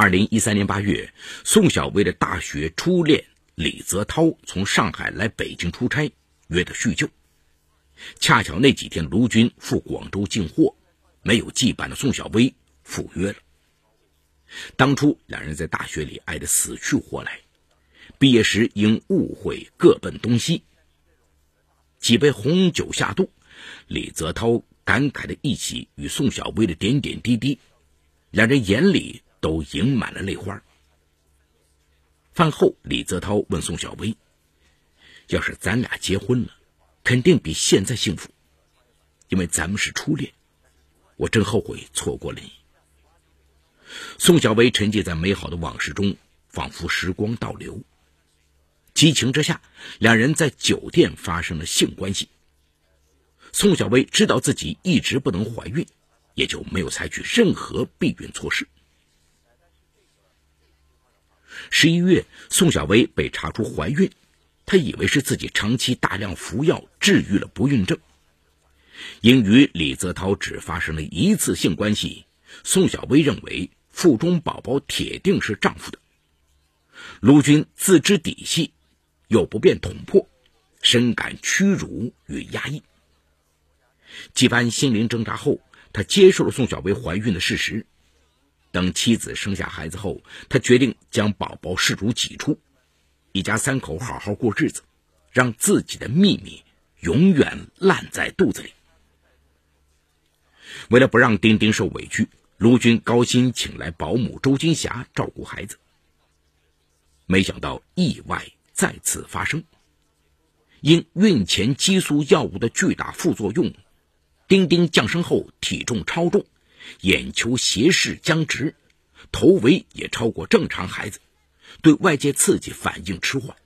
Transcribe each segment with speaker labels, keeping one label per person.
Speaker 1: 二零一三年八月，宋小薇的大学初恋李泽涛从上海来北京出差，约她叙旧。恰巧那几天卢军赴广州进货，没有羁绊的宋小薇赴约了。当初两人在大学里爱得死去活来，毕业时因误会各奔东西。几杯红酒下肚，李泽涛感慨的忆起与宋小薇的点点滴滴，两人眼里。都盈满了泪花。饭后，李泽涛问宋小薇：“要是咱俩结婚了，肯定比现在幸福，因为咱们是初恋。我真后悔错过了你。”宋小薇沉浸在美好的往事中，仿佛时光倒流。激情之下，两人在酒店发生了性关系。宋小薇知道自己一直不能怀孕，也就没有采取任何避孕措施。十一月，宋小薇被查出怀孕，她以为是自己长期大量服药治愈了不孕症。因与李泽涛只发生了一次性关系，宋小薇认为腹中宝宝铁定是丈夫的。卢军自知底细，又不便捅破，深感屈辱与压抑。几番心灵挣扎后，他接受了宋小薇怀孕的事实。等妻子生下孩子后，他决定将宝宝视如己出，一家三口好好过日子，让自己的秘密永远烂在肚子里。为了不让丁丁受委屈，卢军高薪请来保姆周金霞照顾孩子。没想到意外再次发生，因孕前激素药物的巨大副作用，丁丁降生后体重超重。眼球斜视僵直，头围也超过正常孩子，对外界刺激反应迟缓。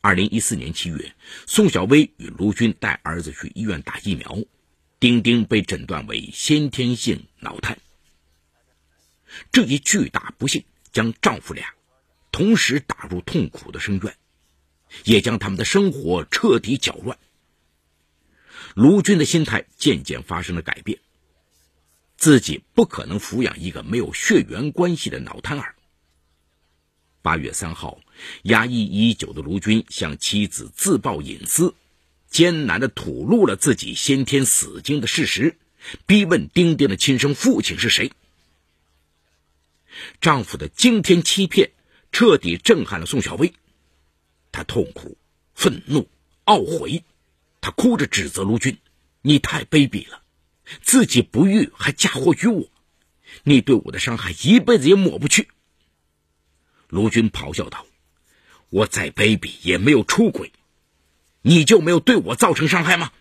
Speaker 1: 二零一四年七月，宋小薇与卢军带儿子去医院打疫苗，丁丁被诊断为先天性脑瘫。这一巨大不幸将丈夫俩同时打入痛苦的深渊，也将他们的生活彻底搅乱。卢军的心态渐渐发生了改变。自己不可能抚养一个没有血缘关系的脑瘫儿。八月三号，压抑已久的卢军向妻子自曝隐私，艰难的吐露了自己先天死精的事实，逼问丁丁的亲生父亲是谁。丈夫的惊天欺骗彻底震撼了宋小薇，她痛苦、愤怒、懊悔，她哭着指责卢军：“你太卑鄙了。”自己不育还嫁祸于我，你对我的伤害一辈子也抹不去。卢军咆哮道：“我再卑鄙也没有出轨，你就没有对我造成伤害吗？”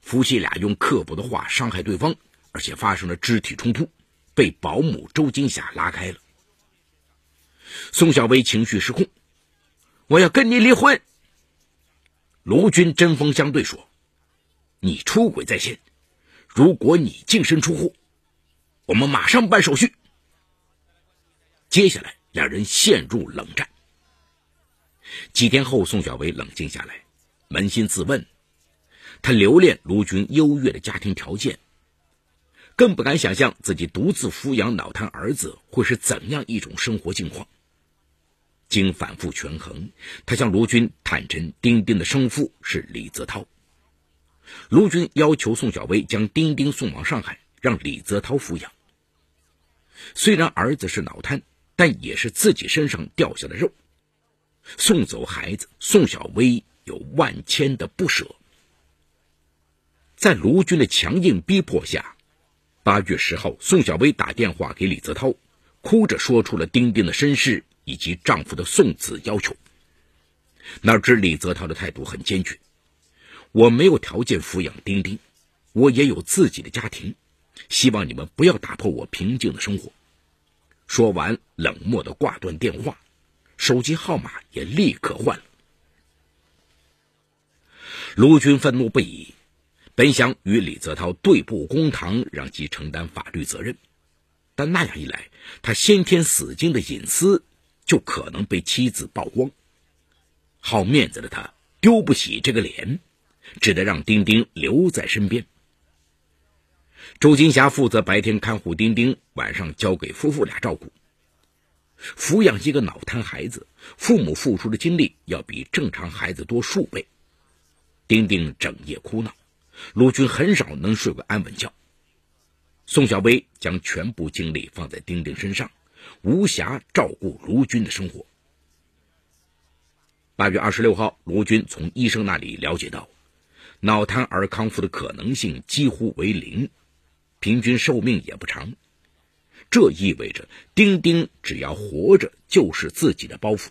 Speaker 1: 夫妻俩用刻薄的话伤害对方，而且发生了肢体冲突，被保姆周金霞拉开了。宋小薇情绪失控：“我要跟你离婚。”卢军针锋相对说：“你出轨在先。”如果你净身出户，我们马上办手续。接下来，两人陷入冷战。几天后，宋小薇冷静下来，扪心自问：她留恋卢军优越的家庭条件，更不敢想象自己独自抚养脑瘫儿子会是怎样一种生活境况。经反复权衡，她向卢军坦陈，丁丁的生父是李泽涛。卢军要求宋小薇将丁丁送往上海，让李泽涛抚养。虽然儿子是脑瘫，但也是自己身上掉下的肉。送走孩子，宋小薇有万千的不舍。在卢军的强硬逼迫下，八月十号，宋小薇打电话给李泽涛，哭着说出了丁丁的身世以及丈夫的送子要求。哪知李泽涛的态度很坚决。我没有条件抚养丁丁，我也有自己的家庭，希望你们不要打破我平静的生活。说完，冷漠的挂断电话，手机号码也立刻换了。卢军愤怒不已，本想与李泽涛对簿公堂，让其承担法律责任，但那样一来，他先天死精的隐私就可能被妻子曝光，好面子的他丢不起这个脸。只得让丁丁留在身边。周金霞负责白天看护丁丁，晚上交给夫妇俩照顾。抚养一个脑瘫孩子，父母付出的精力要比正常孩子多数倍。丁丁整夜哭闹，卢军很少能睡个安稳觉。宋小薇将全部精力放在丁丁身上，无暇照顾卢军的生活。八月二十六号，卢军从医生那里了解到，脑瘫儿康复的可能性几乎为零，平均寿命也不长。这意味着丁丁只要活着就是自己的包袱。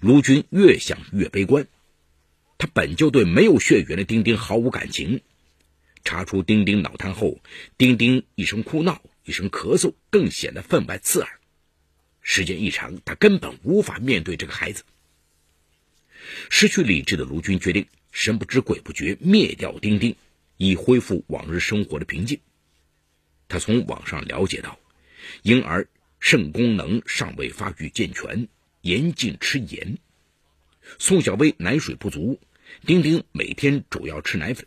Speaker 1: 卢军越想越悲观，他本就对没有血缘的丁丁毫无感情。查出丁丁脑瘫后，丁丁一声哭闹，一声咳嗽，更显得分外刺耳。时间一长，他根本无法面对这个孩子。失去理智的卢军决定神不知鬼不觉灭掉丁丁，以恢复往日生活的平静。他从网上了解到，婴儿肾功能尚未发育健全，严禁吃盐。宋小薇奶水不足，丁丁每天主要吃奶粉。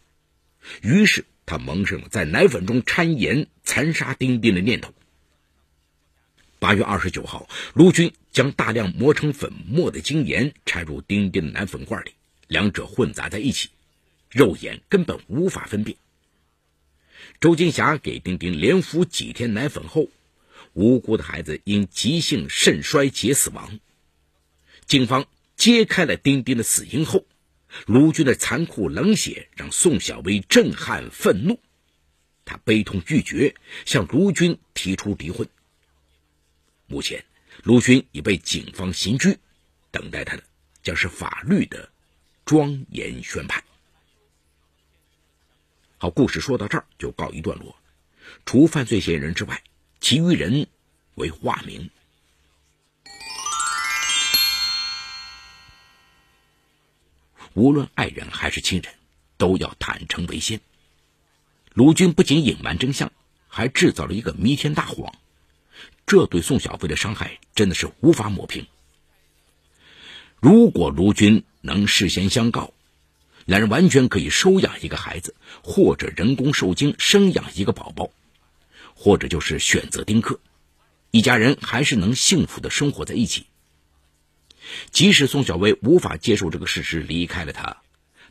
Speaker 1: 于是他萌生了在奶粉中掺盐残杀丁丁的念头。八月二十九号，卢军将大量磨成粉末的精盐掺入丁丁的奶粉罐里，两者混杂在一起，肉眼根本无法分辨。周金霞给丁丁连服几天奶粉后，无辜的孩子因急性肾衰竭死亡。警方揭开了丁丁的死因后，卢军的残酷冷血让宋小薇震撼愤怒，他悲痛欲绝，向卢军提出离婚。目前，卢军已被警方刑拘，等待他的将是法律的庄严宣判。好，故事说到这儿就告一段落。除犯罪嫌疑人之外，其余人为化名。无论爱人还是亲人，都要坦诚为先。卢军不仅隐瞒真相，还制造了一个弥天大谎，这对宋小飞的伤害真的是无法抹平。如果卢军能事先相告，两人完全可以收养一个孩子，或者人工受精生养一个宝宝，或者就是选择丁克，一家人还是能幸福的生活在一起。即使宋小薇无法接受这个事实，离开了他，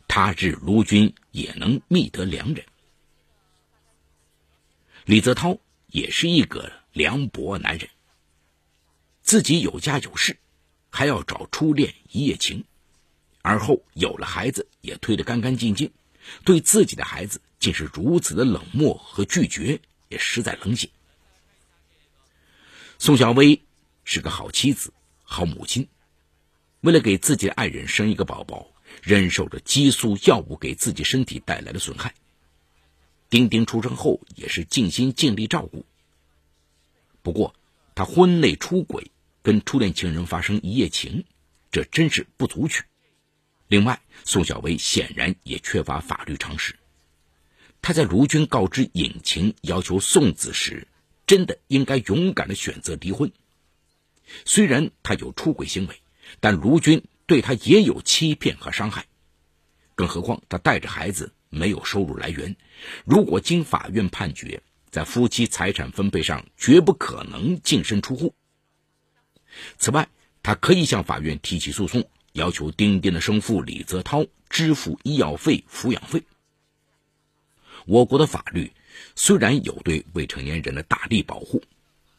Speaker 1: 他日卢军也能觅得良人。李泽涛也是一个凉薄男人，自己有家有室，还要找初恋一夜情。而后有了孩子，也推得干干净净，对自己的孩子竟是如此的冷漠和拒绝，也实在冷血。宋小薇是个好妻子、好母亲，为了给自己的爱人生一个宝宝，忍受着激素药物给自己身体带来的损害。丁丁出生后，也是尽心尽力照顾。不过，他婚内出轨，跟初恋情人发生一夜情，这真是不足取。另外，宋小薇显然也缺乏法律常识。他在卢军告知隐情、要求送子时，真的应该勇敢的选择离婚。虽然他有出轨行为，但卢军对他也有欺骗和伤害。更何况他带着孩子，没有收入来源，如果经法院判决，在夫妻财产分配上绝不可能净身出户。此外，他可以向法院提起诉讼。要求丁丁的生父李泽涛支付医药费、抚养费。我国的法律虽然有对未成年人的大力保护，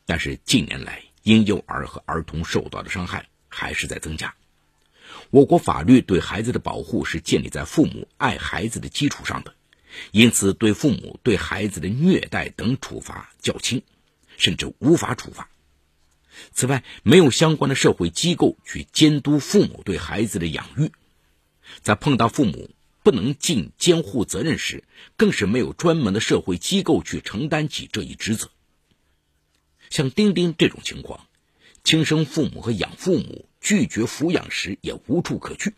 Speaker 1: 但是近年来婴幼儿和儿童受到的伤害还是在增加。我国法律对孩子的保护是建立在父母爱孩子的基础上的，因此对父母对孩子的虐待等处罚较轻，甚至无法处罚。此外，没有相关的社会机构去监督父母对孩子的养育，在碰到父母不能尽监护责任时，更是没有专门的社会机构去承担起这一职责。像丁丁这种情况，亲生父母和养父母拒绝抚养时也无处可去。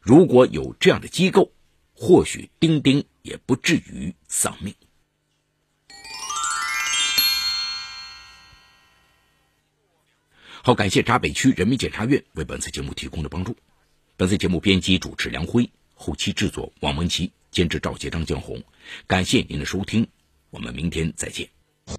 Speaker 1: 如果有这样的机构，或许丁丁也不至于丧命。好，感谢闸北区人民检察院为本次节目提供的帮助。本次节目编辑主持梁辉，后期制作王文琪，监制赵杰、张江红。感谢您的收听，我们明天再见。